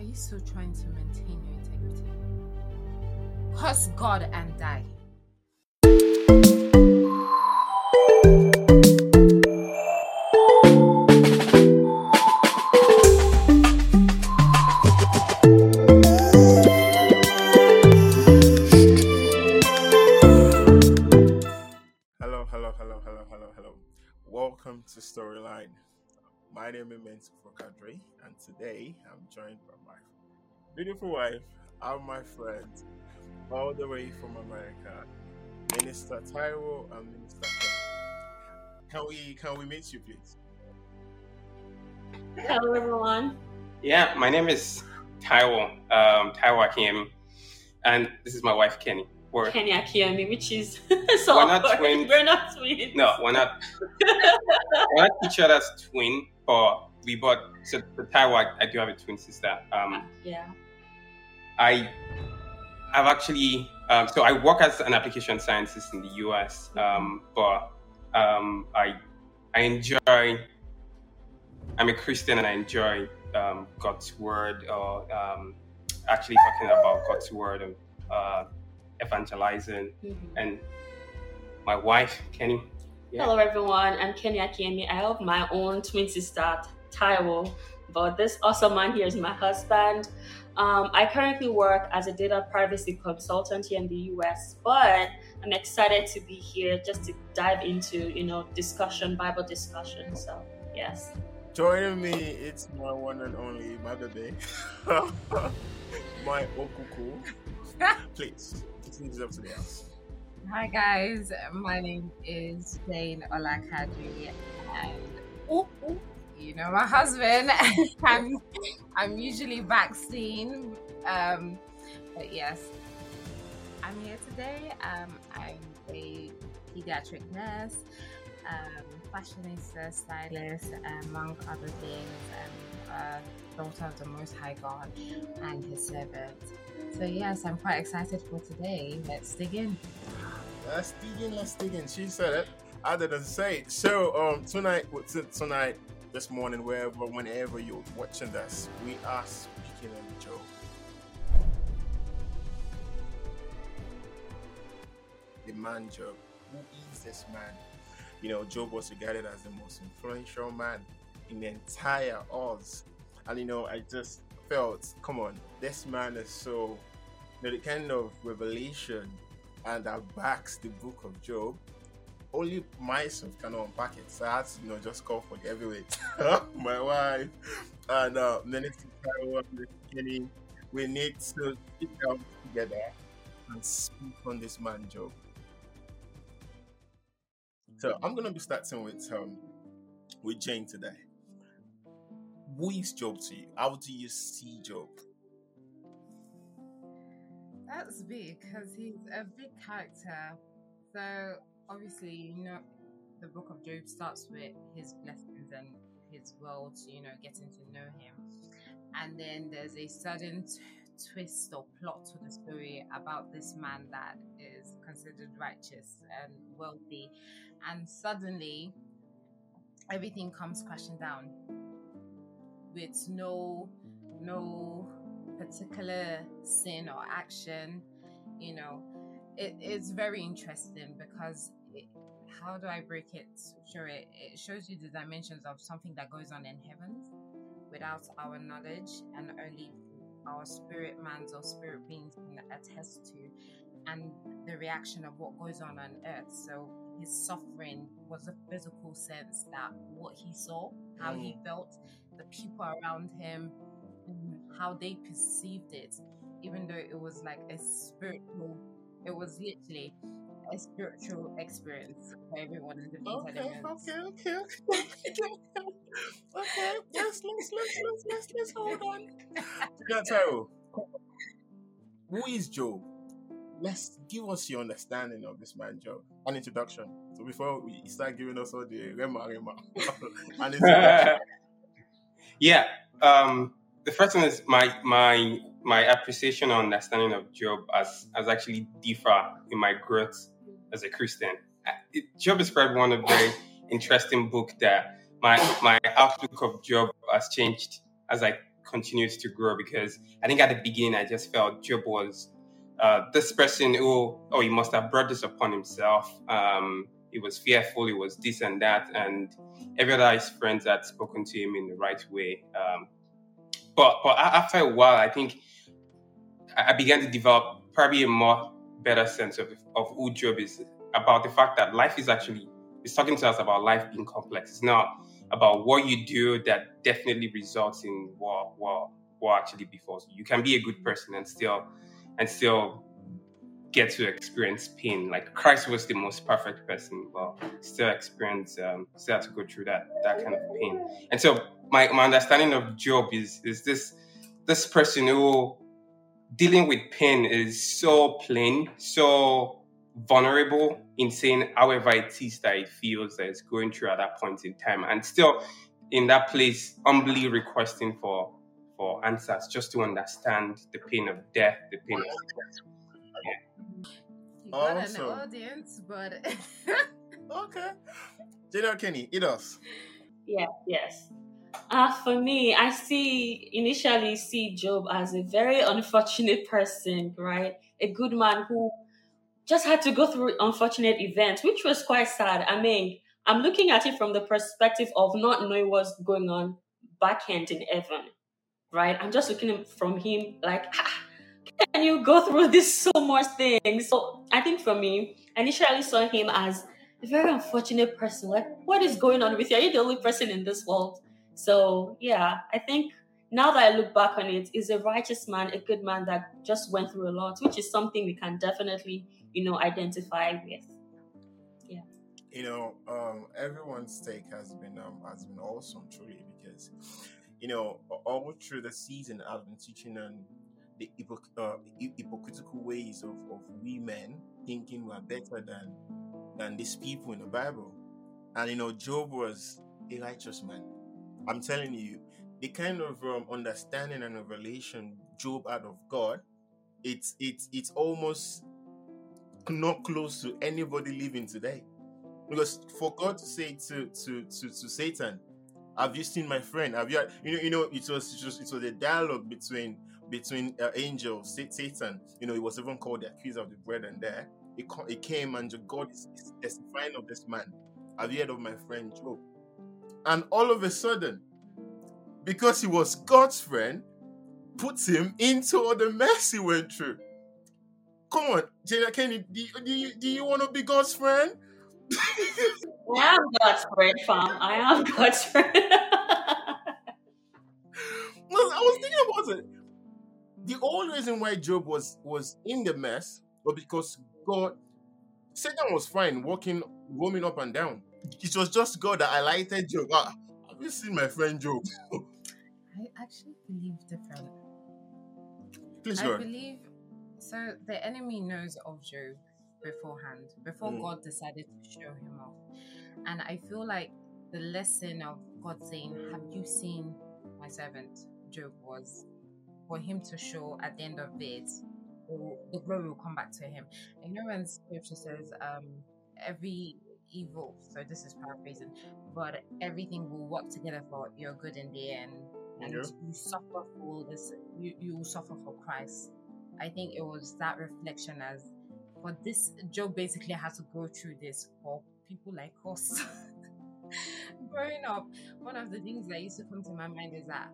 are you still trying to maintain your integrity? Curse God and die. Hello, hello, hello, hello, hello, hello. Welcome to Storyline. My name is Mensufo Kadri, and today I'm joined by my beautiful wife and my friend, all the way from America, Minister Taiwo and Minister Ken. Can we can we meet you, please? Hello, everyone. Yeah, my name is Taiwo, um, Taiwo Akiemi, and this is my wife Kenny. We're, Kenny Akiemi, which is so We're not awkward. twins. We're not twins. no, we're not. we're not each other's twin, but we bought So for Taiwo. I, do have a twin sister. Um, Yeah. I I've actually. Um, so I work as an application scientist in the US, um, but um, I I enjoy. I'm a Christian and I enjoy um, God's word, or um, actually talking about God's word and uh, evangelizing. Mhm. And my wife, Kenny. Yeah. Hello, everyone. I'm Kenny Akiemi. I have my own twin sister, Taiwo, but this awesome man here is my husband. Um, I currently work as a data privacy consultant here in the US, but I'm excited to be here just to dive into, you know, discussion, Bible discussion. So, yes. Joining me, it's my one and only, my baby, my Okuku. Please, introduce yourself to the house. Hi guys, my name is Jane Olakadri and ooh, ooh, you know my husband. I'm I'm usually vaccine. Um but yes. I'm here today. Um I'm a pediatric nurse, um, fashionista, stylist, among other things, and uh, daughter of the Most High God and His servant. So yes, I'm quite excited for today. Let's dig in. Let's dig in, let's dig in. She said it. I didn't say it. So um tonight tonight, this morning, wherever, whenever you're watching this, we are speaking on Job. The man Job. Who is this man? You know, Job was regarded as the most influential man in the entire Uz. And you know, I just felt, come on, this man is so you know, the kind of revelation and that backs the book of Job. Only myself can unpack it. So I had to, you know, just call for the heavyweight. My wife and uh Minister Taiwo and Kenny. We need to sit down together and speak on this man Job. So I'm gonna be starting with um with Jane today. Who is Job to you? How do you see Job? That's big because he's a big character. So obviously, you know, the book of Job starts with his blessings and his world, you know, getting to know him. And then there's a sudden t- twist or plot to the story about this man that is considered righteous and wealthy. And suddenly, everything comes crashing down with no no particular sin or action you know it's very interesting because it, how do i break it sure it, it shows you the dimensions of something that goes on in heavens without our knowledge and only our spirit mans or spirit beings can attest to and the reaction of what goes on on earth. So his suffering was a physical sense that what he saw how he mm. felt the people around him how they perceived it, even though it was like a spiritual, it was literally a spiritual experience for everyone in the Okay, okay, okay, okay. okay, let's let's let's let's let's let's hold on. Yeah, Taro, who is Job? Let's give us your understanding of this man, Job. An introduction. So before we start giving us all the rhema rhema, an introduction. yeah. Um, the first one is my my my appreciation or understanding of Job has has actually differ in my growth as a Christian. Job is probably one of the interesting book that my my outlook of Job has changed as I continued to grow because I think at the beginning I just felt Job was uh, this person who, oh, he must have brought this upon himself. Um, he was fearful, he was this and that, and every other his friends had spoken to him in the right way. Um, but but after a while, I think I began to develop probably a more better sense of of who Job is about the fact that life is actually it's talking to us about life being complex. It's not about what you do that definitely results in what what what actually befalls you. You can be a good person and still and still get to experience pain. Like Christ was the most perfect person, but still experience um, still have to go through that that kind of pain. And so my, my understanding of Job is is this this person who dealing with pain is so plain, so vulnerable in saying however it is that it feels that it's going through at that point in time and still in that place humbly requesting for for answers just to understand the pain of death the pain of yeah. you got awesome. an audience but okay General Kenny it does yeah yes uh, for me, I see initially see Job as a very unfortunate person, right? A good man who just had to go through unfortunate events, which was quite sad. I mean, I'm looking at it from the perspective of not knowing what's going on backhand in heaven, right? I'm just looking from him like, ah, can you go through this so much things? So I think for me, initially saw him as a very unfortunate person. Like, what is going on with you? Are you the only person in this world? So yeah, I think now that I look back on it, is a righteous man, a good man that just went through a lot, which is something we can definitely, you know, identify with. Yeah. You know, um, everyone's take has been um, has been awesome, truly, because you know, all through the season, I've been teaching on the uh, hypocritical ways of, of we men thinking we're better than than these people in the Bible. And you know, Job was a righteous man I'm telling you, the kind of um, understanding and revelation Job had of God, it's it's it's almost not close to anybody living today. Because for God to say to to to, to Satan, "Have you seen my friend? Have you?" You know, you know, it was just it was a dialogue between between uh, angels, Satan. You know, he was even called the accuser of the brethren. There, it, it came and God is, is testifying of this man. Have you heard of my friend Job? And all of a sudden, because he was God's friend, puts him into all the mess he went through. Come on, Jada Kenny, do you, do you, do you want to be God's friend? I am God's friend, fam. I am God's friend. well, I was thinking about it. The only reason why Job was was in the mess was because God, Satan was fine, walking, roaming up and down it was just God that highlighted Job. Ah, have you seen my friend Job? I actually believe different. Please I go. believe so. The enemy knows of Job beforehand, before mm. God decided to show him off, and I feel like the lesson of God saying, "Have you seen my servant Job?" was for him to show at the end of it, the glory will come back to him. I know when Scripture says, um, "Every evil. So this is paraphrasing, but everything will work together for your good in the end. And yeah. you suffer for this, you, you will suffer for Christ. I think it was that reflection as, but this, Job basically had to go through this for people like us. Growing up, one of the things that used to come to my mind is that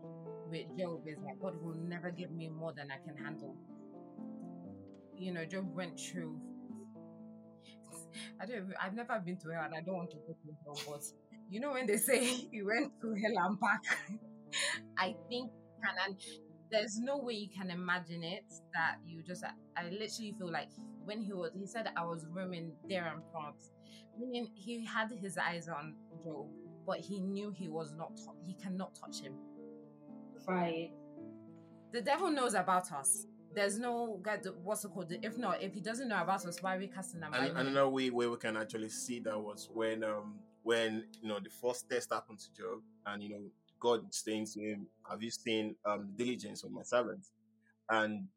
with Job is that God will never give me more than I can handle. You know, Job went through I don't. I've never been to hell, and I don't want to go to hell. But you know when they say he went to hell and back, I think and there's no way you can imagine it that you just. I literally feel like when he was, he said I was roaming there and front, meaning he had his eyes on Job, but he knew he was not. He cannot touch him. Right. The devil knows about us there's no God, what's it called? If not, if he doesn't know about us, why we casting them? And, another way where we can actually see that was when um when you know the first test happened to Job, and you know God saying to him, "Have you seen um the diligence of my servants?" And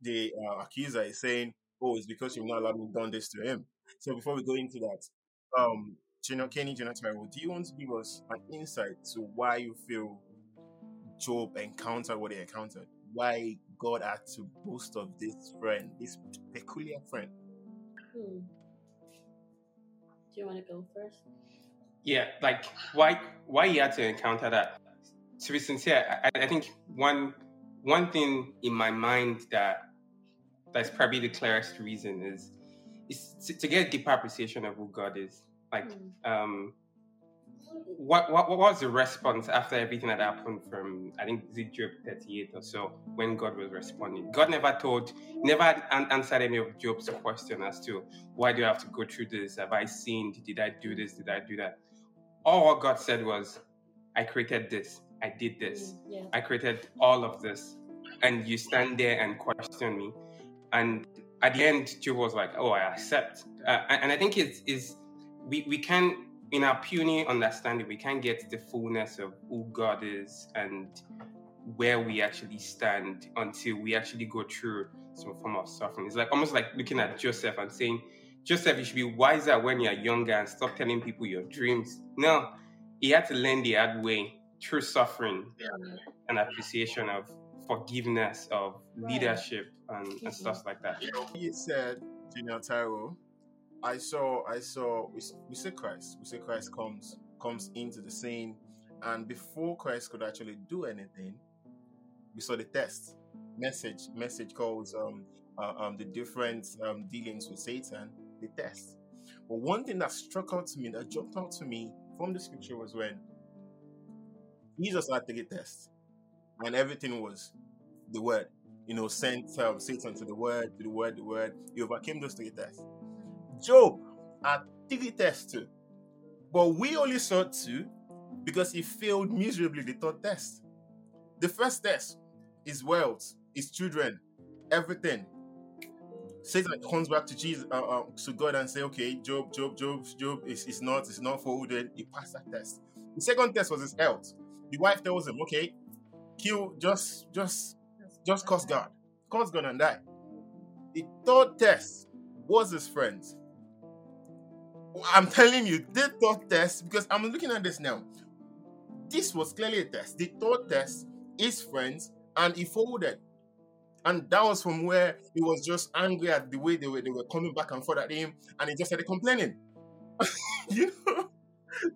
the uh, accuser is saying, "Oh, it's because you've not allowed me done this to him." So before we go into that, um, Kenny Jonathan, do you want to give us an insight to why you feel Job encountered what he encountered. Why God had to boast of this friend, this peculiar friend. Hmm. Do you want to go first? Yeah, like why why he had to encounter that. To be sincere, I, I think one one thing in my mind that that's probably the clearest reason is is to, to get a deeper appreciation of who God is. Like, Hmm. um, what, what what was the response after everything that happened from I think is it Job 38 or so when God was responding? God never told, never an- answered any of Job's question as to why do I have to go through this? Have I sinned? Did I do this? Did I do that? All what God said was, I created this. I did this. Hmm, Yeah. I created all of this, and you stand there and question me. And at the end, Job was like, "Oh, I accept." Uh, and and I think it's is we we can in our puny understanding we can't get the fullness of who God is and where we actually stand until we actually go through some form of suffering. It's like almost like looking at Joseph and saying, Joseph, you should be wiser when you're younger and stop telling people your dreams. No, he had to learn the hard way through suffering and appreciation of forgiveness, of Right. leadership, and, and Mhm. stuff like that. You know, you said, Junior Tyro, I saw, I saw, we, s- we say Christ, we say Christ comes, comes into the scene, and before Christ could actually do anything, we saw the test, message, message calls, um, uh, um, the different um, dealings with Satan, the test. But one thing that struck out to me, that jumped out to me from the scripture was when Jesus had to get test, and everything was the word you know, sent um, Satan to the word, to the word, the word. He overcame those three tests. Job had three tests. But we only saw two because he failed miserably the third test. The first test is wealth, his children, everything. Satan comes back to Jesus, uh, uh, to God, and say, "Okay, Job, Job, Job, Job is, is not, is not folded." He passed that test. The second test was his health. The wife tells him, "Okay, kill, just, just just cause God. Cause God and die. The third test was his friends. I'm telling you, the third test, because I'm looking at this now. This was clearly a test. The third test is friends, and he folded. And that was from where he was just angry at the way they were they were coming back and forth at him, and he just started complaining. you know,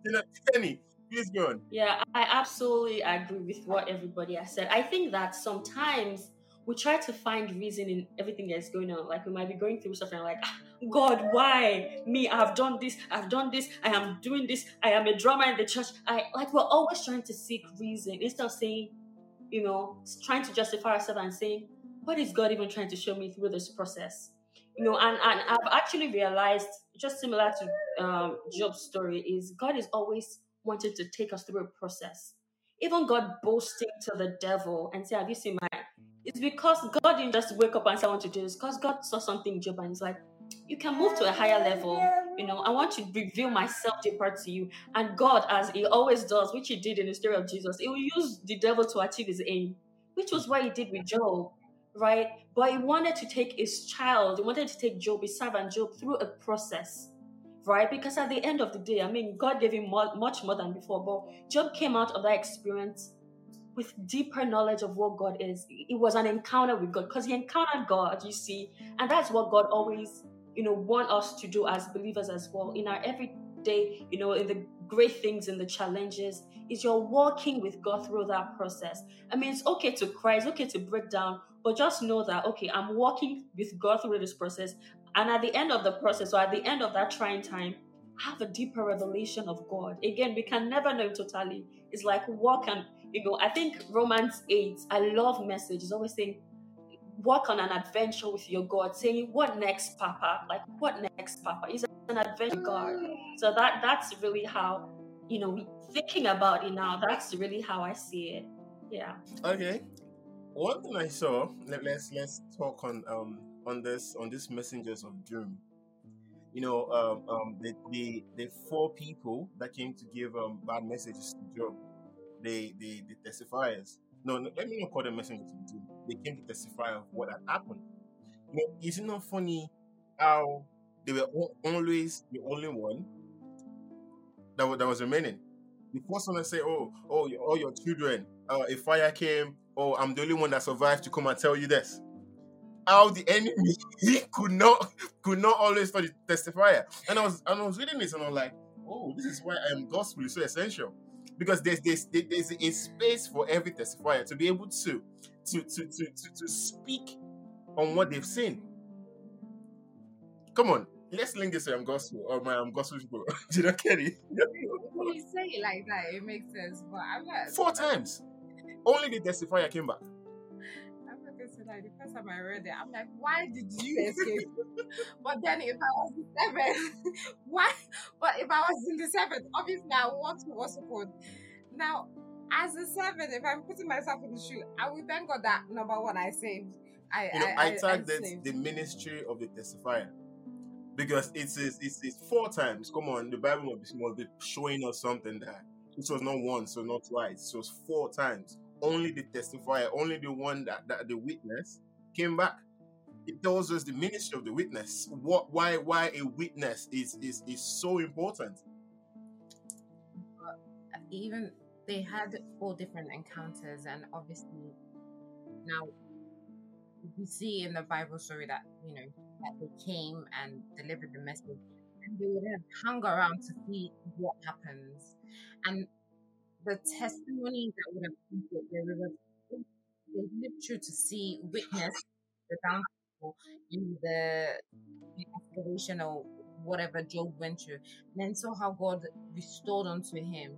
you know, Kenny, please go on. Yeah, I absolutely agree with what everybody has said. I think that sometimes we try to find reason in everything that's going on. Like we might be going through something like, "Ah, God, why me? I've done this. I've done this. I am doing this. I am a drummer in the church. I like we're always trying to seek reason instead of saying, you know, trying to justify ourselves and saying, what is God even trying to show me through this process? You know, and, and I've actually realized, just similar to um, Job's story, is God is always wanted to take us through a process. Even God boasting to the devil and say, Have you seen my it's because God didn't just wake up and say, I want to do this, because God saw something in Job and he's like, You can move to a higher level. You know, I want to reveal myself deeper to you. And God, as he always does, which he did in the story of Jesus, he will use the devil to achieve his aim, which was what he did with Job, right? But he wanted to take his child, he wanted to take Job, his servant Job, through a process right? Because at the end of the day, I mean, God gave him more, much more than before, but Job came out of that experience with deeper knowledge of what God is. It was an encounter with God because he encountered God, you see, and that's what God always, you know, want us to do as believers as well in our everyday, you know, in the great things and the challenges. Is you're walking with God through that process. I mean, it's okay to cry, it's okay to break down, but just know that okay, I'm walking with God through this process, and at the end of the process, or at the end of that trying time, have a deeper revelation of God. Again, we can never know totally. It's like walk and you know, I think Romans 8, I love message, is always saying, walk on an adventure with your God, saying, What next, Papa? Like, what next, Papa? It's an adventure with God. So that that's really how, you know, thinking about it now, that's really how I see it. Yeah. Okay. One thing I saw, let, let's let's talk on um on this on this messengers of doom. You know, um, um the, the the four people that came to give um bad messages to Job, they the the testifiers. No, no, let me not call them messengers. They came to testify of what had happened. You know, is it not funny how they were always the only one that was, that was remaining? The first one I say, oh, oh, your, all your children, uh, a fire came, oh, I'm the only one that survived to come and tell you this. How the enemy he could not could not always for the testifier. And I was and I was reading this and I'm like, oh, this is why I am gospel is so essential. Because there's there's there's a space for every testifier to be able to to to to to, to speak on what they've seen. Come on, let's link this to um, gospel or my um, gospel people. Do you know Kenny? When you say it like that, it makes sense. But I'm not. Four times. Only the testifier came back. I'm not going to lie. The first time I read it, I'm like, why did you escape? but then if I was in seventh, why? But if I was in the seventh, obviously I want to what's it called? Now, as a seventh, if I'm putting myself in the shoe, I will thank God that number one I saved. I You know, I, I, I, tagged I it the ministry of the testifier. Because it's, it's it's it's four times. Come on, the Bible must be, must be showing us something that it was not once, so not twice. It was four times. Only the testifier, only the one that, that the witness came back. It tells us the ministry of the witness. What why why a witness is is is so important. even they had all different encounters and obviously now we see in the bible story that you know that they came and delivered the message and they would have hung around to see what happens and the testimonies that would have come forth, they they lived through to see witness the downfall in the the or whatever job went through and then saw how god restored unto him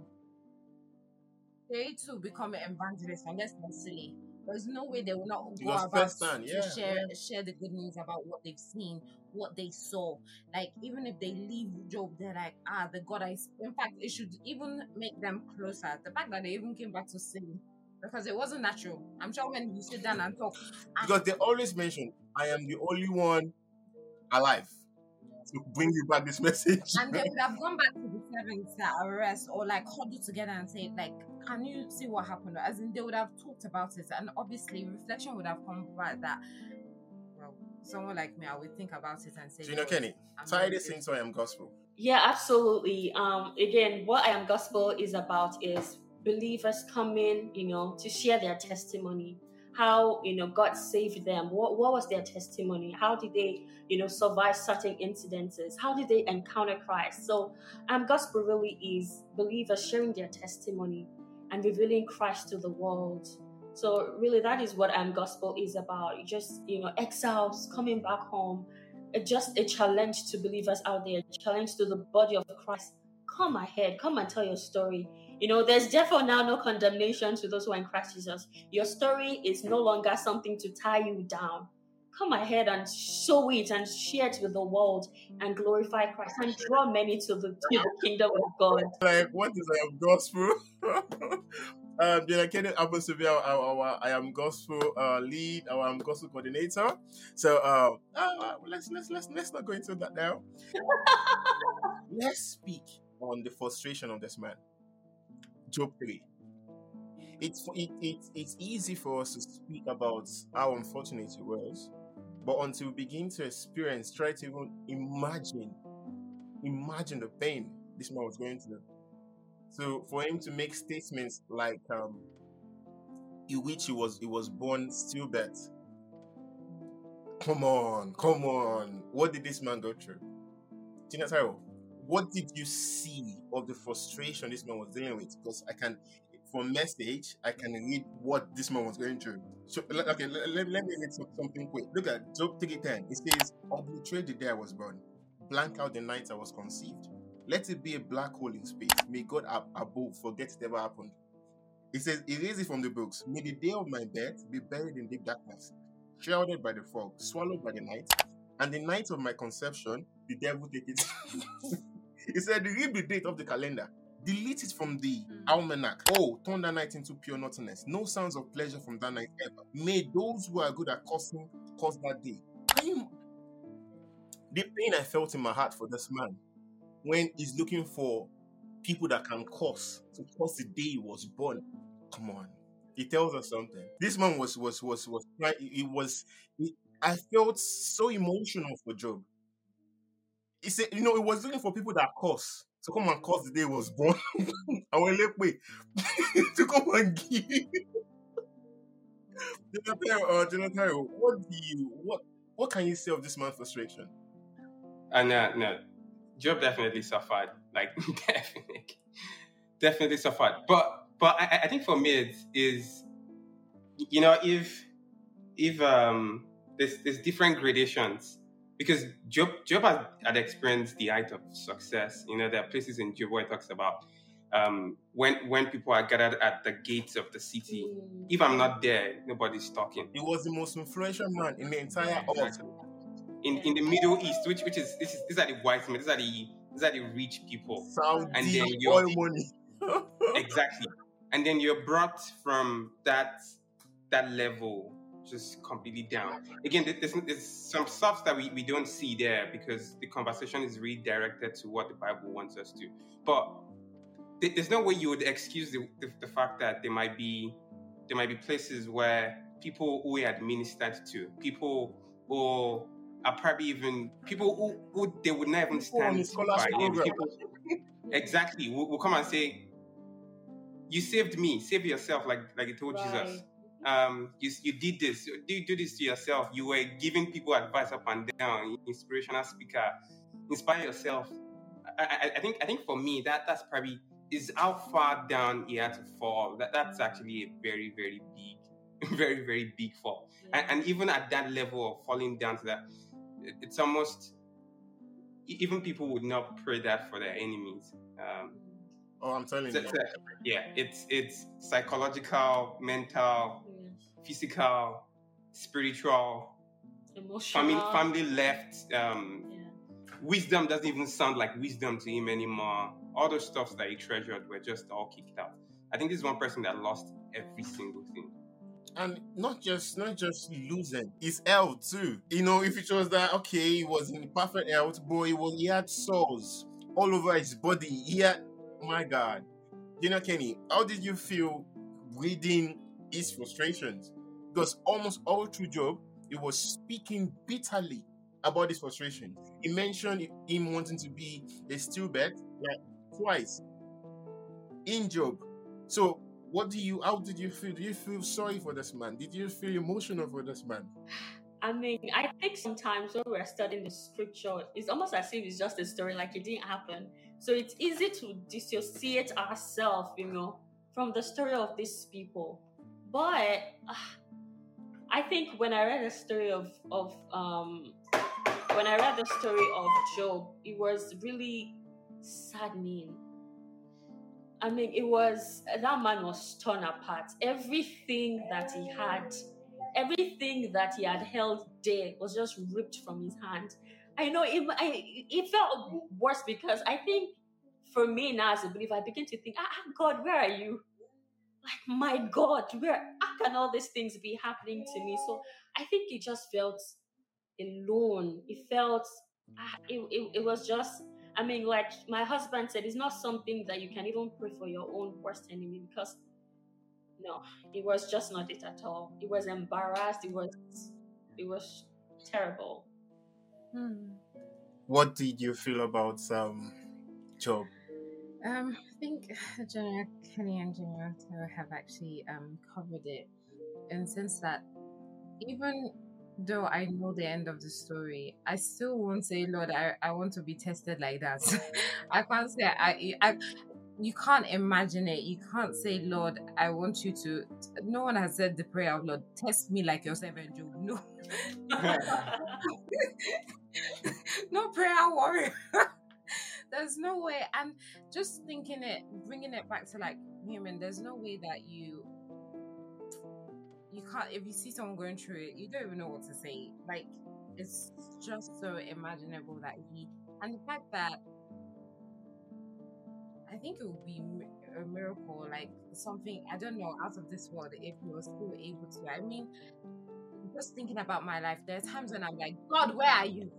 they too become an evangelist unless they're silly. There's no way they will not go Because about first hand, to yeah, share share the good news about what they've seen, what they saw. Like even if they leave Job, they're like, ah, the God I. s-" In fact, it should even make them closer. The fact that they even came back to sing because it wasn't natural. I'm sure when you sit down and talk, ah, Because they always mention, I am the only one alive to bring you back this message. and they would have gone back to the servants that arrest or like huddle together and say like can you see what happened as in they would have talked about it and obviously reflection would have come back that well someone like me i would think about it and say Do you know Kenny? I'm Tie very this into I am gospel. Yeah, absolutely. Um, again, what I am gospel is about is believers coming, you know, to share their testimony, how you know God saved them. What what was their testimony? How did they, you know, survive certain incidences? How did they encounter Christ? So, um, gospel really is believers sharing their testimony and revealing Christ to the world. So, really, that is what um gospel is about. Just you know, exiles coming back home a- just a challenge to believers out there, challenge to the body of Christ. Come ahead, come and tell your story. You know, there's therefore now no condemnation to those who are in Christ Jesus. Your story is no longer something to tie you down. Come ahead and show it and share it with the world and glorify Christ and draw many to the, to the kingdom of God. Like, what is I am gospel? um, Jenna Kenny happens to be our, our, our I am gospel uh, lead, our I am gospel coordinator. So uh, uh, let's let's let's let's not go into that now. let's speak on the frustration of this man. Job 3. It's, it, it, it's easy for us to speak about how unfortunate it was, but until we begin to experience, try to even imagine, imagine the pain this man was going through. So for him to make statements like, um, in which he was he was born stillbirth. Come on, come on. What did this man go through? Tina Tyrell, what did you see of the frustration this man was dealing with? Because I can, from message, I can read what this man was going through. So, okay, let, let, me read something quick. Look at Job 3:10. It says, Obliterate the day I was born, blank out the night I was conceived. Let it be a black hole in space. May God ab- above forget it ever happened. It says, Erase it from the books. May the day of my birth be buried in deep darkness, shrouded by the fog, swallowed by the night, and the night of my conception, the devil take it. he said, Read the date of the calendar. Delete it from the Mm. almanac. Oh, turn that night into pure nothingness. No sounds of pleasure from that night ever. May those who are good at cursing curse that day. Can you? The pain I felt in my heart for this man when he's looking for people that can curse to curse the day he was born. Come on, it tells us something. This man was was was was trying. It was. It, I felt so emotional for Job. He said, you know, he was looking for people that curse to come and cause the day was born. I will let me to come and give. Jonathan, uh, Jonathan, what do you what what can you say of this man's frustration? Uh, no, Job definitely suffered. Like definitely, definitely suffered. But but I, I think for me it is, you know, if if um there's there's different gradations because Job Job had, had experienced the height of success. You know, there are places in Job where it talks about um, when when people are gathered at the gates of the city. Mm. If I'm not there, nobody's talking. He was the most influential man in the entire earth. Exactly. In in the Middle East, which which is this is these are the wise men, these are the these are the rich people. Saudi And then you- oil money. Exactly. And then you're brought from that that level just completely down. Again, there's, there's some stuff that we, we don't see there because the conversation is redirected to what the Bible wants us to. But there's no way you would excuse the, the, the fact that there might be there might be places where people who he had ministered to, people who are probably even people who, who they would not even People on stand people by. People, exactly, will, will come and say, "You saved me. Save yourself," like like he told Jesus Right. Um, you, you did this, you did do this to yourself. You were giving people advice up and down, inspirational speaker, inspire yourself. I, I, I think I think for me that that's probably is how far down he had to fall. That that's actually a very very big, very very big fall. And, and even at that level of falling down to that, it- it's almost even people would not pray that for their enemies. Um, Oh, I'm telling so- you. so, yeah, it's it's psychological, mental, Yes. Physical, spiritual, Emotional. family, family left. Um, Yeah. wisdom doesn't even sound like wisdom to him anymore. All those stuffs that he treasured were just all kicked out. I think this is one person that lost every single thing. and not just not just losing his health too. You know, if it was that okay, he was in perfect health, but he was he had sores all over his body. He had my God. You know, Kenny, how did you feel reading his frustrations? Because almost all through Job, he was speaking bitterly about his frustration. He mentioned him wanting to be a stillbirth like twice in Job. So what do you how did you feel? Do you feel sorry for this man? Did you feel emotional for this man? I mean, I think sometimes when we're studying the scripture, it's almost as if it's just a story, like it didn't happen. So it's easy to dissociate ourselves, you know, from the story of these people. But ah, I think when I read the story of of um when I read the story of Job, it was really saddening. I mean, it was that man was torn apart. Everything that he had everything that he had held dear was just ripped from his hand. I know it, I, it felt worse because I think for me now as a believer, I begin to think, ah, ah, God, where are you? Like, my God, where how can all these things be happening to me? So I think he just felt alone. He felt, ah, it, it, it was just, I mean, like my husband said, it's not something that you can even pray for your own worst enemy because no, it was just not it at all. It was embarrassed. It was it was terrible. What did you feel about um Job? Um, I think Kenny and Taro have actually um covered it in the sense that even though I know the end of the story, I still won't say, Lord, I, I want to be tested like that. I can't say I, I you can't imagine it. You can't say, Lord, I want you to no one has said the prayer of Lord, test me like your servant Job. No. no prayer warrior. There's no way. And just thinking it, bringing it back to like human, there's no way that you you can't. If you see someone going through it, you don't even know what to say. Like it's just so imaginable that he and the fact that I think it would be a miracle, like something I don't know out of this world if he was still able to. I mean, just thinking about my life, there are times when I'm like, God, where are you?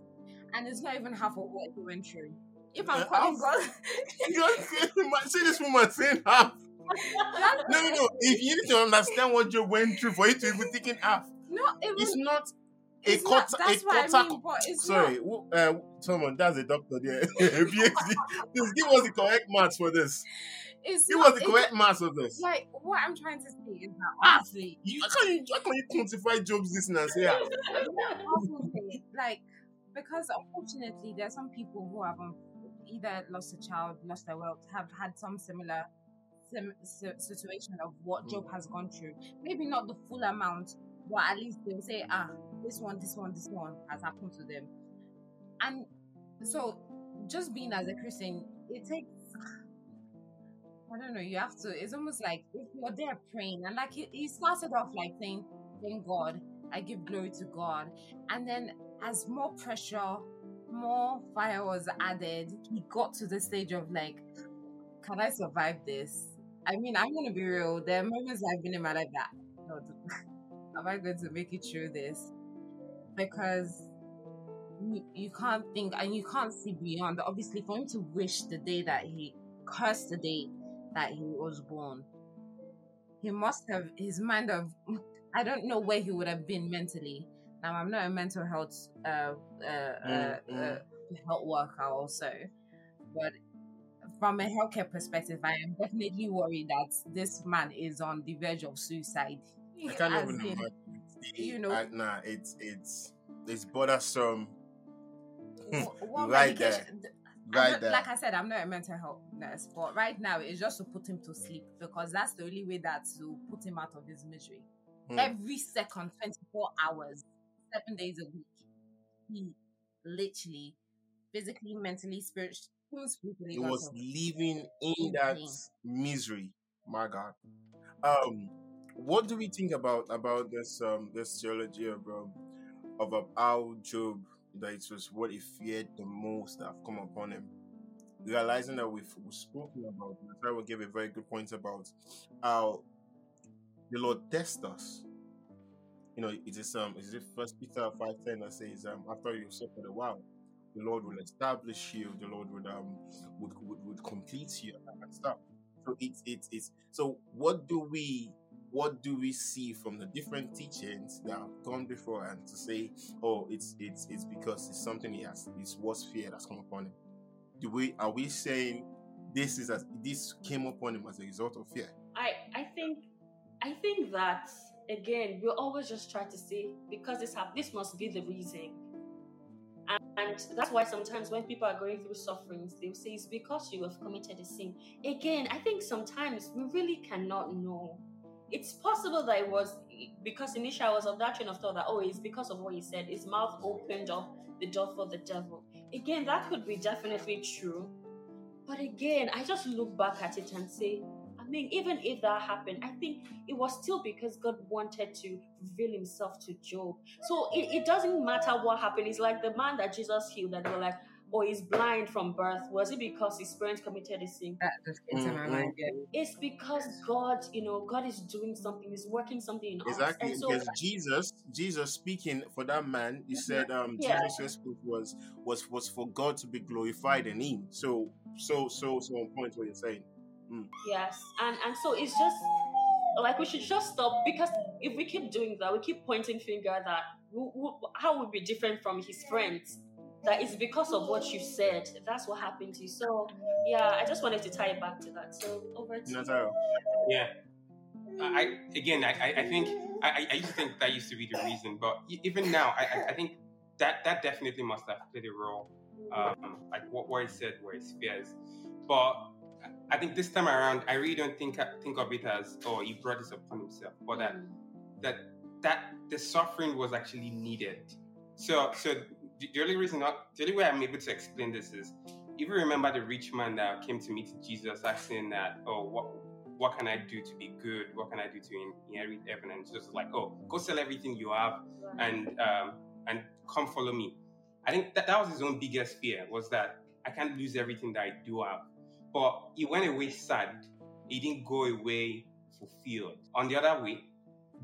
And it's not even half of what he went through. If I'm Uh, You see this woman saying half. No, no, no. If you need to understand what Job went through for you to even think in half, even it's not a It's quarter, not- that's a what I mean, sorry, not- uh, someone that's a doctor there. PhD. Please give us the correct maths for this. It's Give not, us the correct maths for this. Like what I'm trying to say is that Ah, You, how can you, how can you quantify Job's listeners here? obviously, like because unfortunately there are some people who have either lost a child, lost their wealth, have had some similar sim- si- situation of what Job has gone through. Maybe not the full amount, but at least they'll say, ah, this one, this one, this one has happened to them. And so, just being as a Christian, it takes. I don't know. You have to. It's almost like if you're there praying, and like he, he started off like saying, "Thank God, I give glory to God," and then as more pressure, more fire was added, he got to the stage of like, "Can I survive this?" I mean, I'm gonna be real. There are moments I've been in my life that, "Lord, am I going to make it through this? Because you, you can't think and you can't see beyond. Obviously, for him to wish the day that he cursed the day that he was born, he must have his mind of I don't know where he would have been mentally. Now I'm not a mental health uh, uh, uh, Mm, uh, mm. health worker also, but from a healthcare perspective, I am definitely worried that this man is on the verge of suicide. I can't As even in, imagine. you know- I, nah, it's it's it's bothersome. wh- what Right medication- Right not- there. Like I said, I'm not a mental health nurse, but right now it's just to put him to sleep because that's the only way that to put him out of his misery. Hmm. Every second, 24 hours, seven days a week, he literally, physically, mentally, spiritually, spiritually, He was living in that misery. My God. Um, what do we think about about this um this theology of um of how Job that it was what he feared the most that have come upon him? Realizing that we've, we've spoken about, I will give a very good point about how the Lord tests us. You know, it is um, is it First Peter five ten that says um, after you've suffered a while, the Lord will establish you. The Lord would um would would, would complete you and stuff. So it's it's it's so what do we what do we see from the different teachings that have gone before and to say, oh, it's it's it's because it's something he has it's worst fear that's come upon him. Do we are we saying this is as this came upon him as a result of fear? I I think I think that again we always just try to say because this hap- this must be the reason. And, and that's why sometimes when people are going through sufferings, they'll say it's because you have committed a sin. Again, I think sometimes we really cannot know. It's possible that it was because initially I was of that train of thought that oh, it's because of what he said. His mouth opened up the door for the devil. Again, that could be definitely true. But again, I just look back at it and say, mean, even if that happened, I think it was still because God wanted to reveal himself to Job. So it, it doesn't matter what happened. It's like the man that Jesus healed that they were like, oh, he's blind from birth. Was it because his parents committed a sin? That just came to my mind. Yeah. It's because God, you know, God is doing something, He's working something in us. Exactly, And so because Jesus, Jesus speaking for that man, he said, um, Yeah. Jesus' was was was for God to be glorified in him. So, so, so, so on point what you're saying. Yes, and and so it's just like we should just stop because if we keep doing that, we keep pointing finger that who, who, how would be different from his friends. That is because of what you said. That's what happened to you. So yeah, I just wanted to tie it back to that. So over to you. Nataro. Yeah. I again, I, I, I think I, I- I used to think that used to be the reason, but even now, I, I, I think that that definitely must have played a role. Um, like what what he said were his fears, but I think this time around, I really don't think think of it as oh he brought this upon himself, but that Mm. that that the suffering was actually needed. So so the, the only reason not the only way I'm able to explain this is if you remember the rich man that came to meet Jesus asking that, oh what what can I do to be good? What can I do to inherit heaven? And Jesus like, oh, go sell everything you have and um, and come follow me. I think that, that was his own biggest fear was that I can't lose everything that I do have. But he went away sad. He didn't go away fulfilled. On the other way,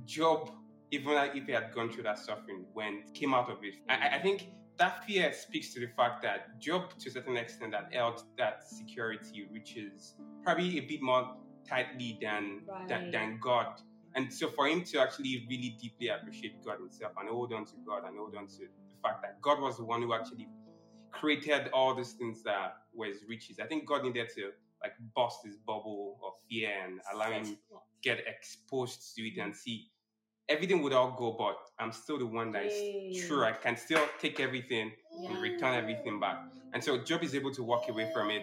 Job, even if he had gone through that suffering, went came out of it. I, I- think that fear speaks to the fact that Job, to a certain extent, that held that security, which is probably a bit more tightly than than, than God. and so for him to actually really deeply appreciate God himself and hold on to God and hold on to the fact that God was the one who actually created all these things that were his riches. I think God needed to like bust his bubble of fear and allow him get exposed to it and see everything would all go, but I'm still the one that is true. I can still take everything and return everything back. And so Job is able to walk away from it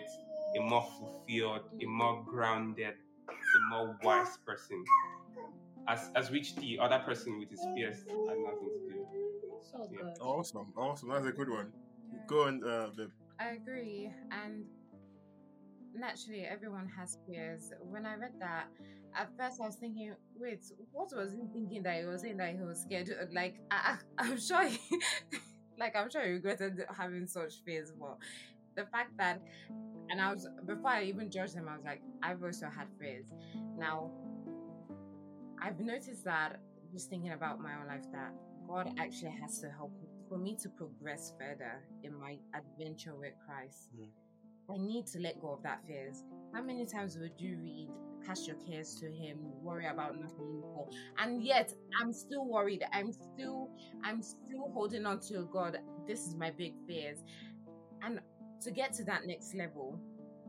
a more fulfilled, a more grounded, a more wise person. As as which the other person with his fears had nothing to do. So Yeah. Awesome, awesome. That's a good one. Go on, uh, babe. I agree. And naturally, everyone has fears. When I read that, at first I was thinking, wait, what was he thinking that he was saying that he was scared? Like, I, I'm sure, he, like, I'm sure he regretted having such fears. But the fact that, and I was, before I even judged him, I was like, I've also had fears. Now, I've noticed that just thinking about my own life that God actually has to help for me to progress further in my adventure with Christ. Mm. I need to let go of that fears. How many times would you read, cast your cares to him, worry about nothing more? And yet I'm still worried. I'm still I'm still holding on to God. This is my big fears. And to get to that next level,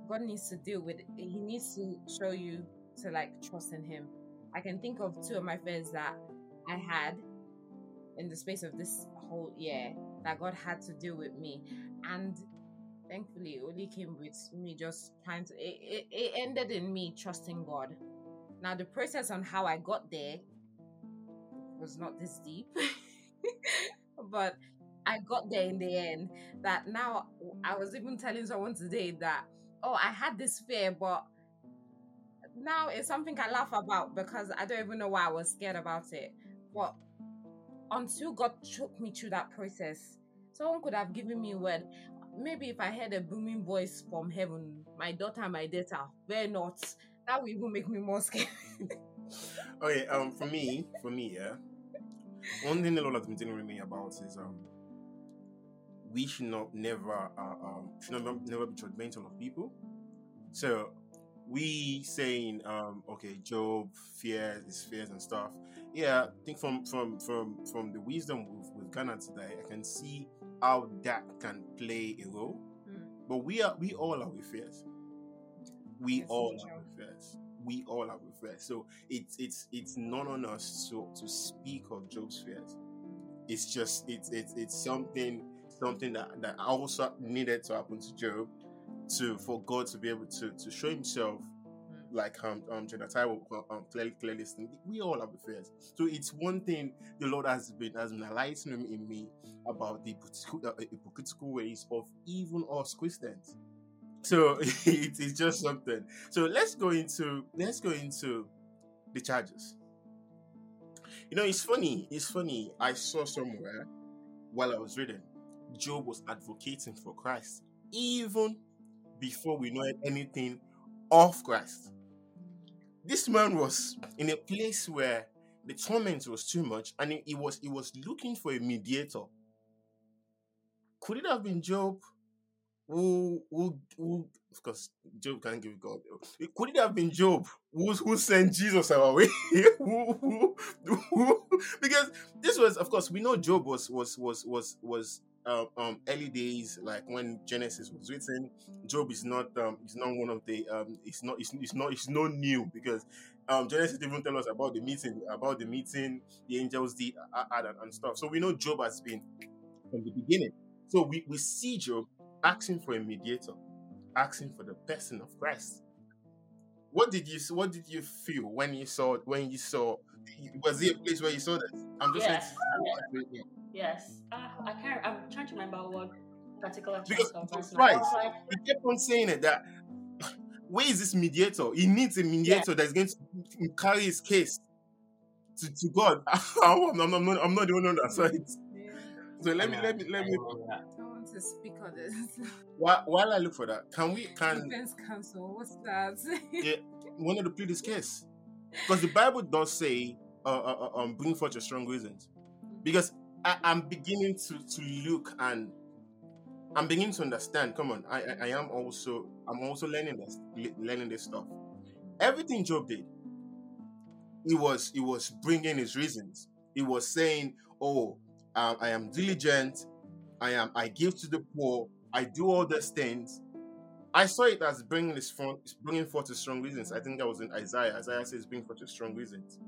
God needs to deal with it. He needs to show you to like trust in him. I can think of two of my fears that I had in the space of this whole year that God had to deal with me. And thankfully, it only came with me just trying to, it, it, it ended in me trusting God. Now, the process on how I got there was not this deep, but I got there in the end. That now I was even telling someone today that, oh, I had this fear, but now it's something I laugh about because I don't even know why I was scared about it. But until God took me through that process, someone could have given me a word. Maybe if I heard a booming voice from heaven, my daughter, my data, fear not. That would even make me more scared. Okay, um, for me, for me, yeah. One thing the Lord has been with me about is um, we should not never uh, um should never never be judgmental of people. So we saying um okay, Job fears his fears and stuff. Yeah, I think from from from from the wisdom with with Ghana today, I can see how that can play a role. Hmm. But we are we all are with fears. We all are with fears. We all are with fears. So it's it's it's not on us to to speak of Job's fears. It's just it's it's it's something something that that also needed to happen to Job to for God to be able to to show Himself. Like um um Jonathan will um, clearly clearly we all have fears. So it's one thing the Lord has been has been enlightening in me about the hypocritical ways of even us Christians. So it is just something. So let's go into let's go into the charges. You know, it's funny. It's funny. I saw somewhere while I was reading, Job was advocating for Christ even before we know anything of Christ. This man was in a place where the torment was too much, and he, was he was looking for a mediator. Could it have been Job? Who, who, who, of course, Job can't give God. Could it have been Job who, who sent Jesus our way? who, who, who, because this was, of course, we know Job was was was was was uh, um early days, like when Genesis was written. Job is not um is not one of the um it's not it's, it's not it's not new because um Genesis even tell us about the meeting about the meeting the angels did uh, uh, and, and stuff. So we know Job has been from the beginning. So we, we see Job asking for a mediator, asking for the person of Christ. What did you what did you feel when you saw when you saw was it a place where you saw that? I'm just Yes. saying, yeah. Yes. Ah, I can't. I'm trying to remember what particular Because chapter for verse. I like, he kept on saying it that where is this mediator? He needs a mediator that's going to carry his case to, to God. I'm, not, I'm, not, I'm not the one on that side. Yeah. So let me let me let me I remember that. I want to speak on this. while, while I look for that, can we can Defense counsel, what's that? yeah, wanted to plead his case because the Bible does say, uh, uh, uh, um, bring forth your strong reasons. Because I, I'm beginning to to look and I'm beginning to understand. Come on, I, I I am also I'm also learning this learning this stuff. Everything Job did, he was he was bringing his reasons. He was saying, "Oh, um, I am diligent. I am. I give to the poor. I do all these things." I saw it as bringing this front, bringing forth the strong reasons. I think that was in Isaiah. Isaiah says, "Bring forth the strong reasons."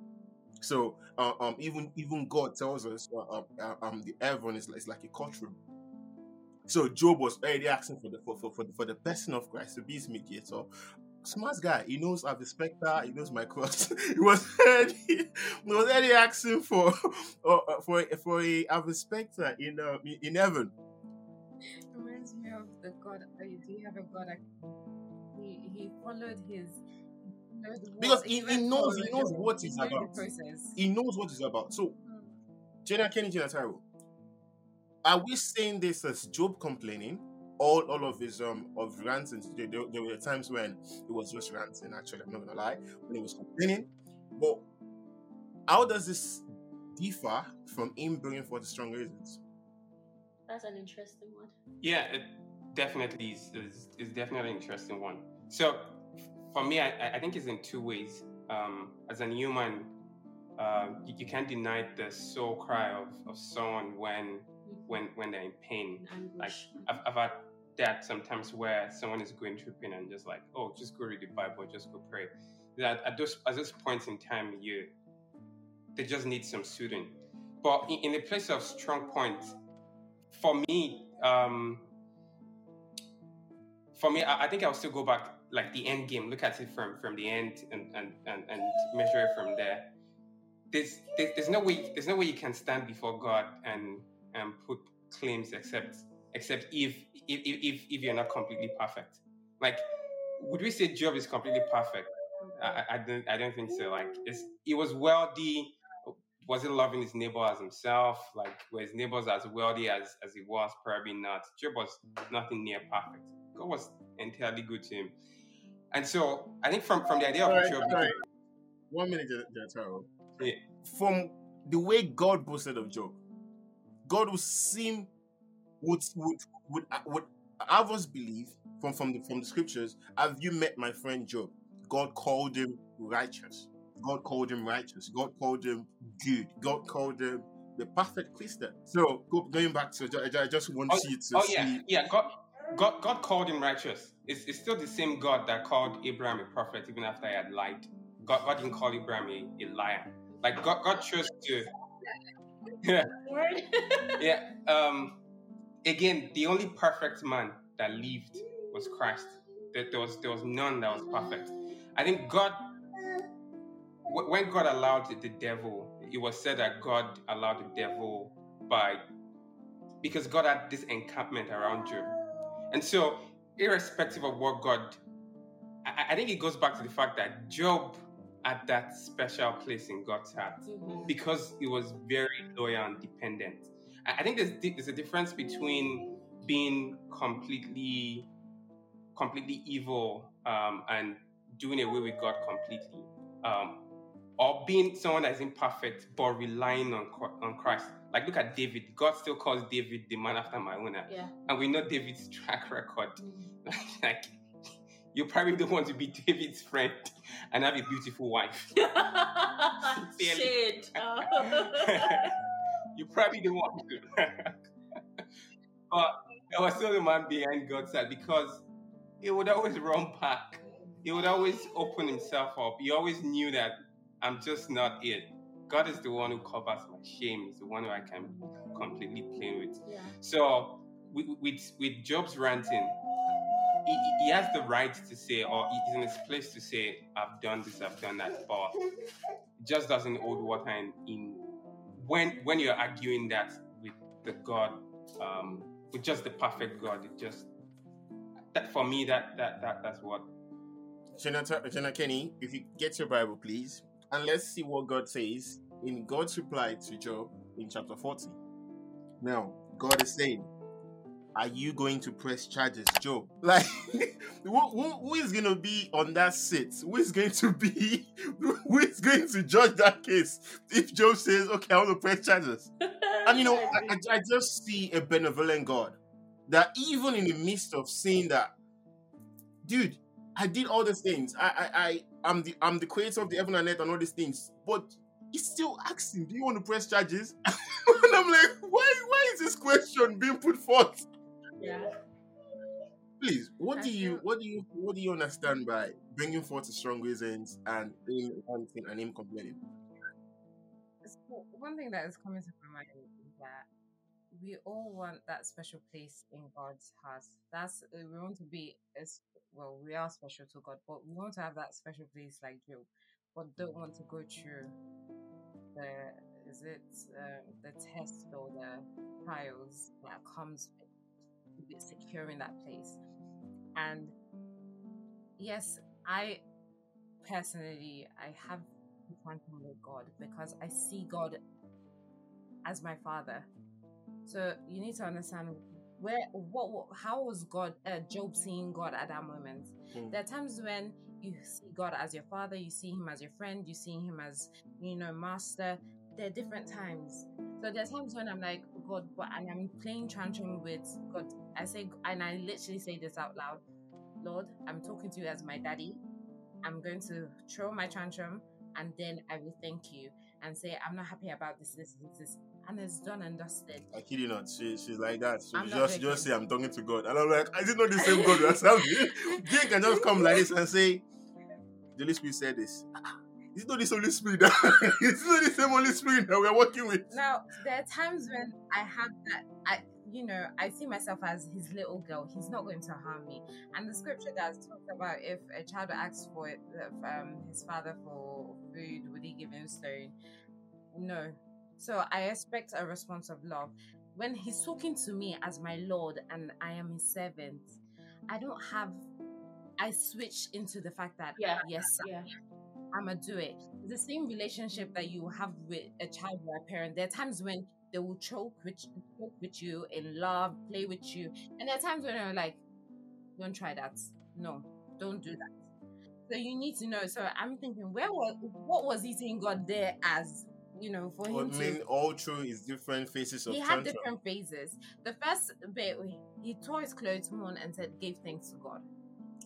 So, uh, um, even even God tells us, uh, uh, uh um, the heaven is, is like a courtroom. So Job was already asking for the for, for, for, the, for the person of Christ to be his mediator. Smart guy, he knows I've the spectre, he knows my cross. he was already, he was already asking for uh, uh for for a Ave spectre in uh, in heaven. Reminds the God. Do you have a God? He he followed his because he, he knows he knows what he's about. He knows what he's about. So, hmm. Jenna Kenny Jenna Tyrell, are we saying this as Job complaining? All, all of his um of ranting. There, there, there were times when he was just ranting. Actually, I'm not gonna lie, when he was complaining. But how does this differ from him bringing forth the strong reasons? That's an interesting one. Yeah, it definitely is, is, is definitely an interesting one. So for me, I, I think it's in two ways. Um, as a human, uh, you, you, can't deny the soul cry of, of someone when when when they're in pain. Like I've, I've had that sometimes where someone is going through pain and just like, oh, just go read the Bible, just go pray. That at those at those points in time, you they just need some soothing. But in, in the place of strong points, for me, um, for me, I, I think I'll still go back like the end game. Look at it from from the end and and and, and measure it from there. There's, there's no way there's no way you can stand before God and and put claims except except if if if, if you're not completely perfect. Like, would we say Job is completely perfect? I, I don't I don't think so. Like, it's it was wealthy. Was he loving his neighbor as himself? Like, were his neighbors as wealthy as as he was? Probably not. Job was nothing near perfect. God was entirely good to him. And so I think from from the idea of sorry, sorry. one minute, Jataro. Yeah. From the way God boasted of Job, God would seem would would would uh, would have us believe from from the from the scriptures. Have you met my friend Job? God called him righteous. God called him righteous. God called him good. God called him the perfect Christian. So going back to I just want oh, you to oh, see. yeah, yeah. God, God, God called him righteous. It's, it's still the same God that called Abraham a prophet even after he had lied. God, God didn't call Abraham a, a liar. Like God, God chose to. Yeah. yeah. Um. Again, the only perfect man that lived was Christ. There, there was there was none that was perfect. I think God. When God allowed the devil, it was said that God allowed the devil by because God had this encampment around Job and so, irrespective of what God, I, I think it goes back to the fact that Job had that special place in God's heart mm-hmm. because he was very loyal and dependent. I, I think there's, there's a difference between being completely, completely evil um, and doing away with God completely. Um, or being someone that is imperfect but relying on on Christ. Like look at David. God still calls David the man after my own heart. Yeah. And we know David's track record. Mm-hmm. like you probably don't want to be David's friend and have a beautiful wife. Shit. you probably don't want to. but there was still the man behind God's side because he would always run back. He would always open himself up. He always knew that I'm just not it. God is the one who covers my shame. He's the one who I can completely play with. Yeah. So with, with with Job's ranting, he, he, has the right to say, or he's in his place to say, "I've done this, I've done that," but it just doesn't hold water in, in when when you're arguing that with the God, um, with just the perfect God. It just that for me that that that that's what. Jenna, Jenna Kenny, if you get your Bible, please. And let's see what God says in God's reply to Job in chapter 40. Now, God is saying, Are you going to press charges, Job? Like, who, who, who is going to be on that seat? Who is going to be, who is going to judge that case if Job says, Okay, I want to press charges? And you know, I, I just see a benevolent God that even in the midst of seeing that, dude, I did all the things. I, I, I I'm the I'm the creator of the heaven and earth and all these things, but he's still asking, do you want to press charges? and I'm like, why why is this question being put forth? Yeah. Please, what do you what do you what do you understand by bringing forth a strong reasons and him wanting and him complaining? So one thing that is coming to my mind is that we all want that special place in God's heart. That's uh, we want to be as well. We are special to God, but we want to have that special place like Job, but don't want to go through the is it um, the test or the trials that comes with securing that place. And yes, I personally I have quantum with God because I see God as my father. So you need to understand where what, what how was God uh, Job seeing God at that moment. Hmm. There are times when you see God as your father, you see him as your friend, you see him as you know master. There are different times. So there are times when I'm like God, but and I'm playing tantrum with God. I say and I literally say this out loud. Lord, I'm talking to you as my daddy. I'm going to throw my tantrum and then I will thank you and say, I'm not happy about this, this, this, this. And it's done and dusted. I kid you not. She, she's like that. She I'm just just say I'm talking to God, and I'm like, is it not know the same God serving? Jane can just come like this and say, the Holy Spirit said this. It's not the Holy Spirit. That, it's not the same Holy Spirit that we're working with. Now, there are times when I have that, I, you know, I see myself as his little girl. He's not going to harm me. And the scripture does talk about if a child asks for it, um, his father for food, would he give him stone? No. So I expect a response of love. When he's talking to me as my Lord and I am his servant, I don't have, I switch into the fact that, Yeah. yes, Yeah. I'm gonna do it. It's the same relationship that you have with a child or a parent. There are times when they will choke with choke with you in love, play with you, and there are times when they're like, "Don't try that. No, don't do that." So you need to know. So I'm thinking, where was what was he saying God there as? You know, for I him mean, to. all through his different phases of He had tantrum. different phases. The first bit, he tore his clothes, mourned, and said, "Gave thanks to God."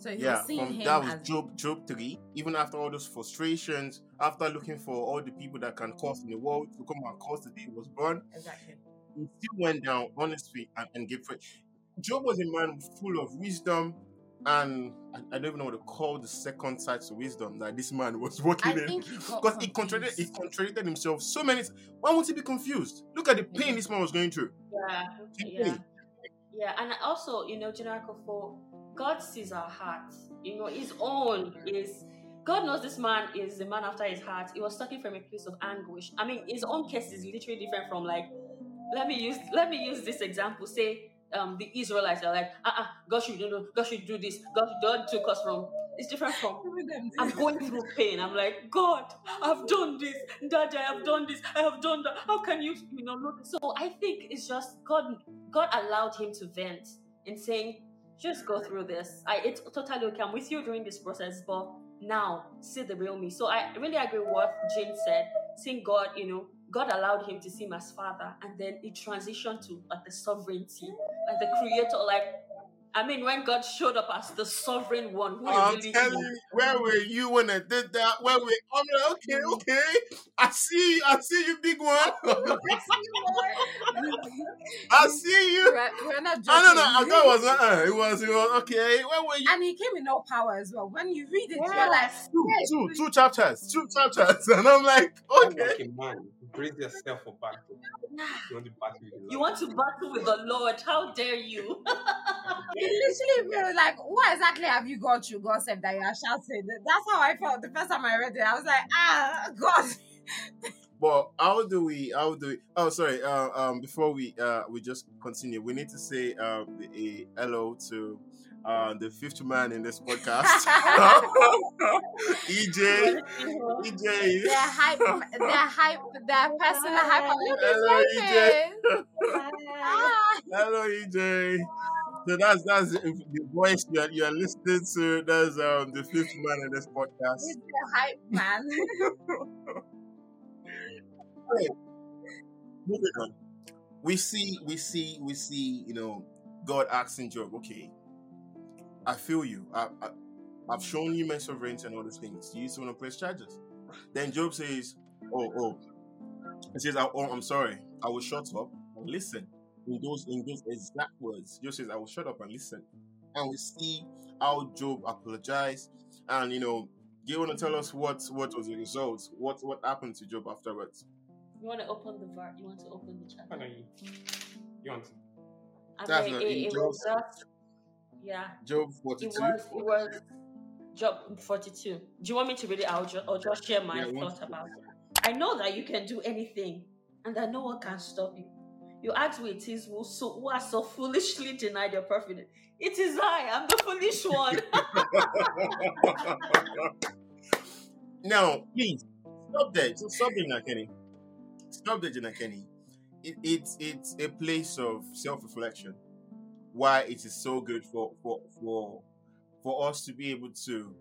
So he Yeah, from, him that was as Job, Job 3. Even after all those frustrations, after looking for all the people that can cause in the world to come and cause the day he was born, exactly. he still went down on feet and, and gave praise. Job was a man full of wisdom, and I, I don't even know what to call the second side to wisdom that this man was working I in. think he Because he contradicted, he contradicted himself so many. Why would he be confused? Look at the pain this man was going through. Yeah, yeah, yeah, and also, you know, General for God sees our hearts. You know, His own is. God knows this man is the man after His heart. He was talking from a place of anguish. I mean, his own case is literally different from like. Let me use let me use this example. Say, um, the Israelites are like, uh, uh God should do, no, God should do this. God, God took us from. It's different from I'm going through pain. I'm like, God, I've done this. Daddy, I have done this. I have done that. How can you, you know, look? So I think it's just God. God allowed him to vent in saying, just go through this. I, it's totally okay. I'm with you during this process, but now see the real me. So I really agree with what Jane said. Seeing God, you know, God allowed him to see him as father, and then it transitioned to like the sovereignty, like the creator, like. I mean, when God showed up as the sovereign one, who I'm really telling you, where were you when I did that? Where were I'm like, okay, okay. I see you, I see you, big one. I see you. We're, we're not joking. I don't know. I thought it was uh, it was it was okay. Where were you? and he came in all power as well. When you read it, you're like, Yes. Two, yes, two, two chapters, two chapters, and I'm like, You're okay. like man. Brace yourself for battle. You want to battle with the You Lord. want to battle with the Lord? How dare you? it literally feel like, what exactly have you gone through, God said that you are shouting? That's how I felt the first time I read it. I was like, ah, God. But how do we? How do we? Oh, sorry. Uh, um, before we uh we just continue, we need to say uh a hello to uh the fifth man in this podcast, EJ. EJ. They're hype, they're hype, they're personal hype. Hello, EJ. Hello, EJ. So that's that's the the voice you are, you are listening to. That's um the fifth man in this podcast. He's the hype man. Moving on. We see, we see, we see. You know, God asking Job, okay, I feel you. I, I, I've shown you my sovereignty and all these things. You still want to press charges? Then Job says, Oh, oh. He says, oh, oh, I'm sorry. I will shut up and listen. In those in those exact words, Job says, I will shut up and listen. And we see how Job apologized. And you know, do you want to tell us what what was the result? What what happened to Job afterwards? You want to open the ver- You want to open the chapter? Why don't you? You want to? That's mean, not in it was just, yeah. Job It 42. was. It was. Job forty-two. Do you want me to read it out ju- or just share my Yeah, thoughts about it? I know that you can do anything, and that no one can stop you. You ask who it is who so who has so foolishly denied your prophet. It is I. I'm the foolish one. now, please stop there. Just stop there, Jenna Kenny. Stop there, Jenna Kenny. It, it's it's a place of self-reflection. Why it is so good for for for for us to be able to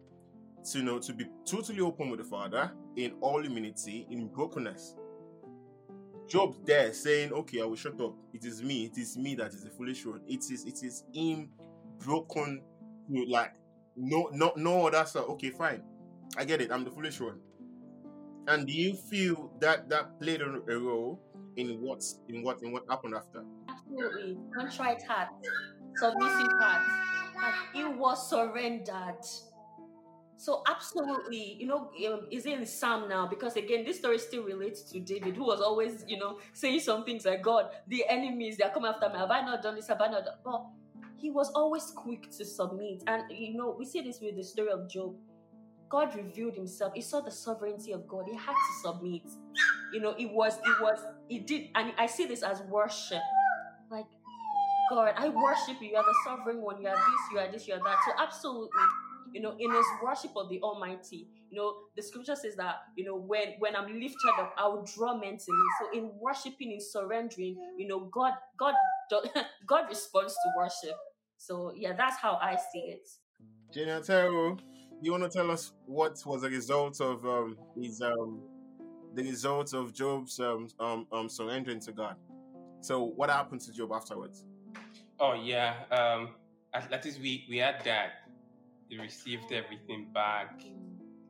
to know to be totally open with the Father in all humility, in brokenness. Job there saying, "Okay, I will shut up. It is me. It is me that is the foolish one. It is it is him broken, like no no no other stuff. Okay, fine. I get it. I'm the foolish one. And do you feel that that played a role in what in what in what happened after? Absolutely. Contrite heart, submissive heart. It was surrendered. So absolutely, you know, um, is in Psalm now because again, this story still relates to David, who was always, you know, saying some things like, "God, the enemies they are coming after me. Have I not done this? Have I not done?" But he was always quick to submit, and you know, we see this with the story of Job. God revealed Himself. He saw the sovereignty of God. He had to submit. You know, it was, it was, it did, and I see this as worship. Like, God, I worship you. You are the sovereign one. You are this. You are this. You are that. So absolutely, you know, in His worship of the Almighty, you know, the Scripture says that you know when when I'm lifted up, I will draw men to me. So in worshiping, in surrendering, you know, God, God, do- God responds to worship. So yeah, that's how I see it. Jenny Otero, you want to tell us what was the result of um his um the result of Job's um um um surrendering to God? So what happened to Job afterwards? Oh yeah. Um, at, at least we we had that. He received everything back,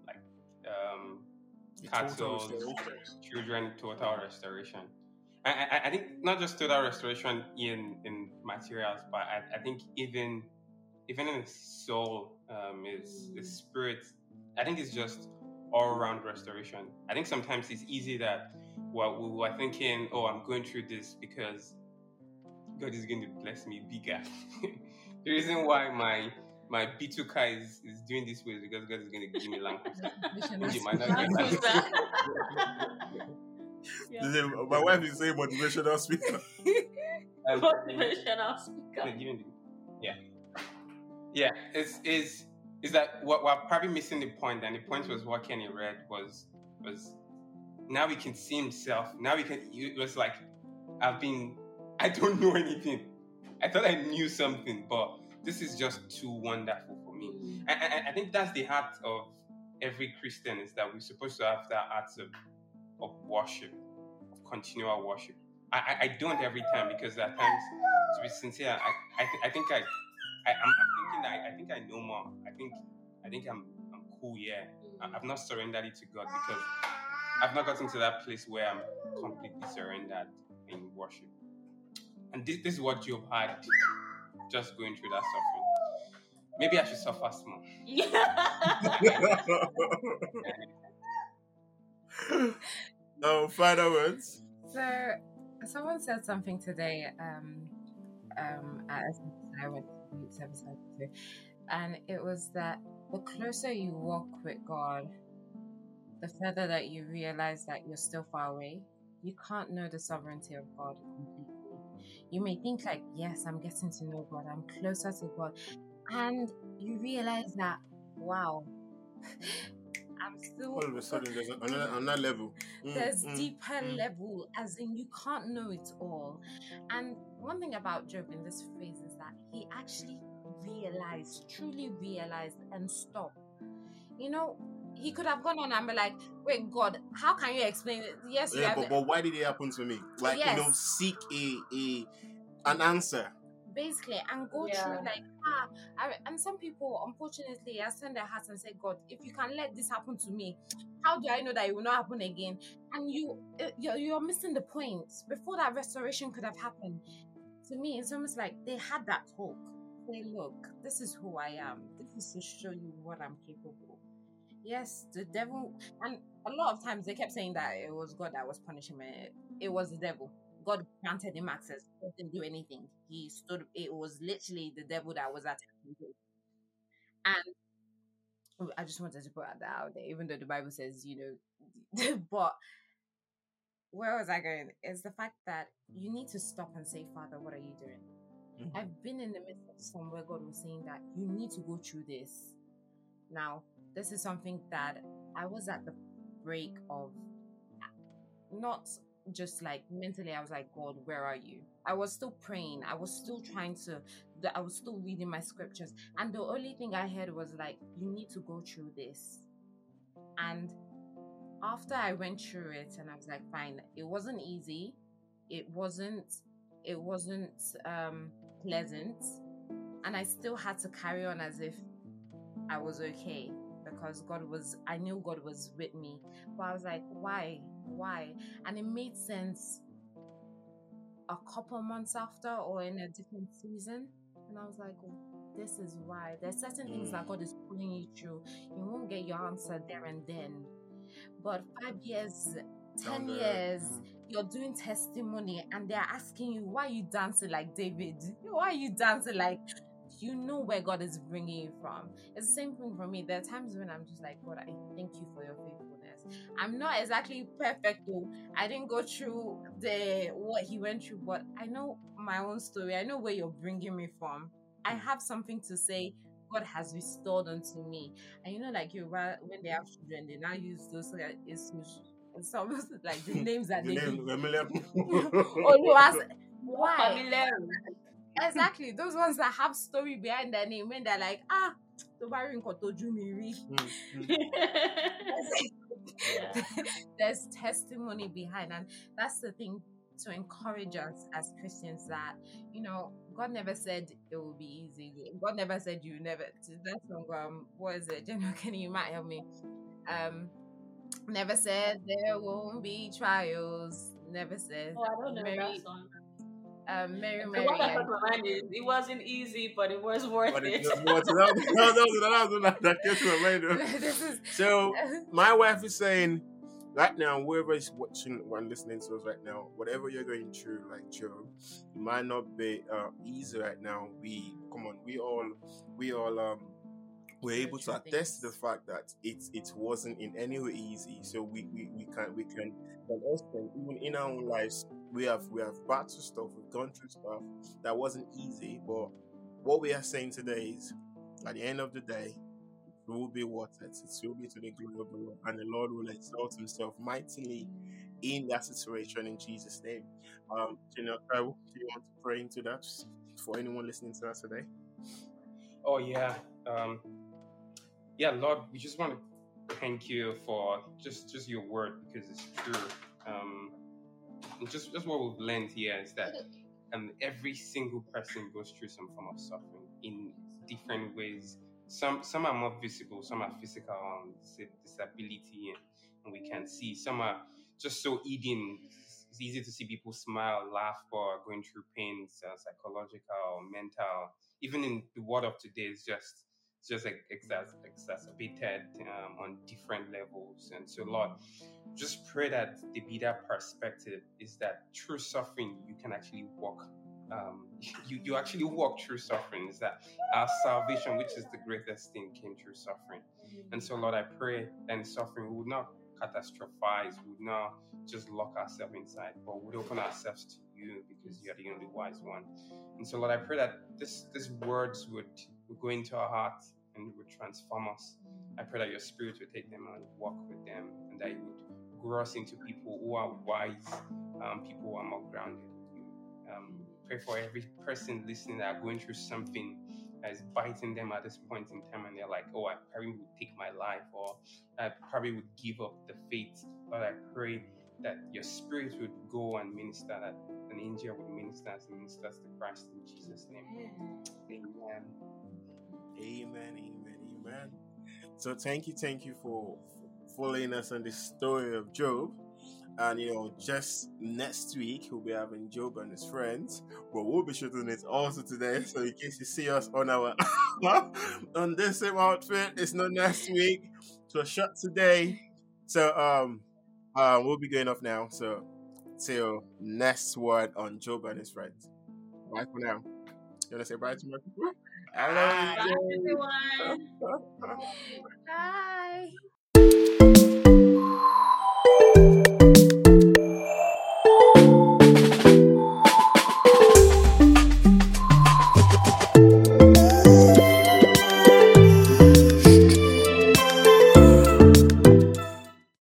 like um, cattle, children, total restoration. I, I, I think not just total restoration in in materials, but I, I think even even in his soul, um, his his spirit. I think it's just all around restoration. I think sometimes it's easy that well, we were thinking, oh, I'm going through this because God is going to bless me bigger. the reason why my my B2 car is, is doing this way is because God is going to give me land cruiser. Which you might not get Land that. cruiser. This is- My wife is saying motivational speaker. Motivational speaker. No, give me the- Yeah. Yeah, it's is is that what we're probably missing the point, and the point was what Kenny read was was now we can see himself. Now we can it was like I've been I don't know anything. I thought I knew something, but this is just too wonderful for me. Mm. I, I, I think that's the heart of every Christian is that we're supposed to have that heart of, of worship, of continual worship. I, I, I don't every time because at times, to be sincere, I, I, th- I think I, I I'm, I'm thinking that I, I think I know more. I think I think I'm I'm cool. Yeah, mm. I, I've not surrendered it to God because I've not gotten to that place where I'm completely surrendered in worship. And this, this is what Job had just going through that suffering. Maybe I should suffer small. no final words. So, someone said something today um, um, at I went to youth service I went to, and it was that the closer you walk with God, the further that you realize that you're still far away. You can't know the sovereignty of God completely. You may think like, yes, I'm getting to know God, I'm closer to God, and you realize that, wow, I'm still All of a sudden, there's another another level. Mm, there's mm, deeper mm. level as in you can't know it all and one thing about job in this phrase is that he actually realized truly realized and stopped you know he could have gone on and be like wait god how can you explain it yes you Yeah, but, but why did it happen to me? Like you know, seek a a an answer. basically and go Yeah. through like ah I, and some people unfortunately extend their hearts and say god if you can let this happen to me how do i know that it will not happen again and you uh, you're, you're missing the point before that restoration could have happened to me it's almost like they had that talk say look this is who i am this is to show you what i'm capable yes the devil and a lot of times they kept saying that it was god that was punishing me it was the devil God granted him access. He didn't do anything. He stood. It was literally the devil that was attacking him. And I just wanted to put that out there, even though the Bible says, you know, but where was I going? Is the fact that you need to stop and say, Father, what are you doing? Mhm. I've been in the midst of somewhere God was saying that you need to go through this. Now, this is something that I was at the break of not just like mentally i was like god where are you? I was still praying. I was still trying to i was still reading my scriptures. And the only thing i heard was like you need to go through this. And after i went through it and i was like fine. It wasn't easy. It wasn't it wasn't um pleasant. And i still had to carry on as if i was okay because god was i knew god was with me. But i was like why? Why? And it made sense a couple months after or in a different season. And i was like this is why. There's certain things that god mm. is pulling you through. You won't get your answer there and then. But five years 10 years mm. you're doing testimony and they're asking you why are you dancing like david? Why are you dancing like you know where god is bringing you from it's the same thing for me there are times when i'm just like god i thank you for your faithfulness I'm not exactly perfect though. I didn't go through the what he went through, but I know my own story. I know where you're bringing me from. I mm. have something to say. God has restored unto me, and you know, like you when they have children, they now use those uh, like it's it's almost like the names that The they name, give. Eminem. Oh no, as, why? Familiar. Exactly, those ones that have story behind their name when they're like ah. tó bá rí nǹkan tójú mi rí. Mm, mm. Yeah. there's testimony behind and that's the thing to encourage us as christians that you know god never said it will be easy god never said you never that song um what is it Jenna, can you might help me um never said there won't be trials never said Oh, I don't know Mary- that song. Um mary The mary one that and- comes to mind is it wasn't easy, but it was worth But it. it no, no, no, no, no, So my wife is saying right now, whoever is watching and listening to us right now, whatever you're going through, like Joe, it might not be uh, easy right now. We come on, we all, we all, um, we're able to attest to the fact that it it wasn't in any way easy. So we we, we can we can can explain even in our own lives we have we have battled stuff, we've gone through stuff that wasn't easy. But what we are saying today is, at the end of the day, it will be worth it. It will be to the glory of the Lord, and the Lord will exalt Himself mightily in that situation in Jesus' name. Um, General Taiwo, do you want to pray into that for anyone listening to us today? Oh yeah, um, yeah, Lord, we just want to thank you for just just your word because it's true. Um, just just what we've learned here is that um, every single person goes through some form of suffering in different ways. Some some are more visible, some are physical, um, disability, and, and we can see. Some are just so hidden. It's easy to see people smile, laugh, or going through pains, uh, psychological, mental. Even in the world of today, it's just just like exac- exacerbated um, on different levels. And so, Lord, just pray that the bigger perspective is that through suffering you can actually walk. Um, you you actually walk through suffering. Is that our salvation, which is the greatest thing, came through suffering. And so, Lord, I pray that in suffering we would not catastrophize, would not just lock ourselves inside, but would open ourselves to you because you are the only wise one. And so, Lord, I pray that this these words would, would go into our hearts and would transform us. I pray that your spirit would take them and walk with them, and that you would grow us into people who are wise, um, people who are more grounded in you. Um, pray for every person listening that are going through something that is biting them at this point in time, and they're like, "Oh, I probably would take my life, or I probably would give up the faith." But I pray that your spirit would go and minister that an angel will minister as ministers to Christ in Jesus' name. Amen. Amen, amen, amen. amen. So thank you, thank you for following us on the story of Job. And you know, just next week we'll be having Job and his friends, but we'll be shooting it also today. So in case you see us on our on this same outfit, it's not next week. So shot today. So um uh, we'll be going off now. So till next word on Job and his friends. Bye for now. You wanna say bye to my people? I love Bye, you. everyone. Bye.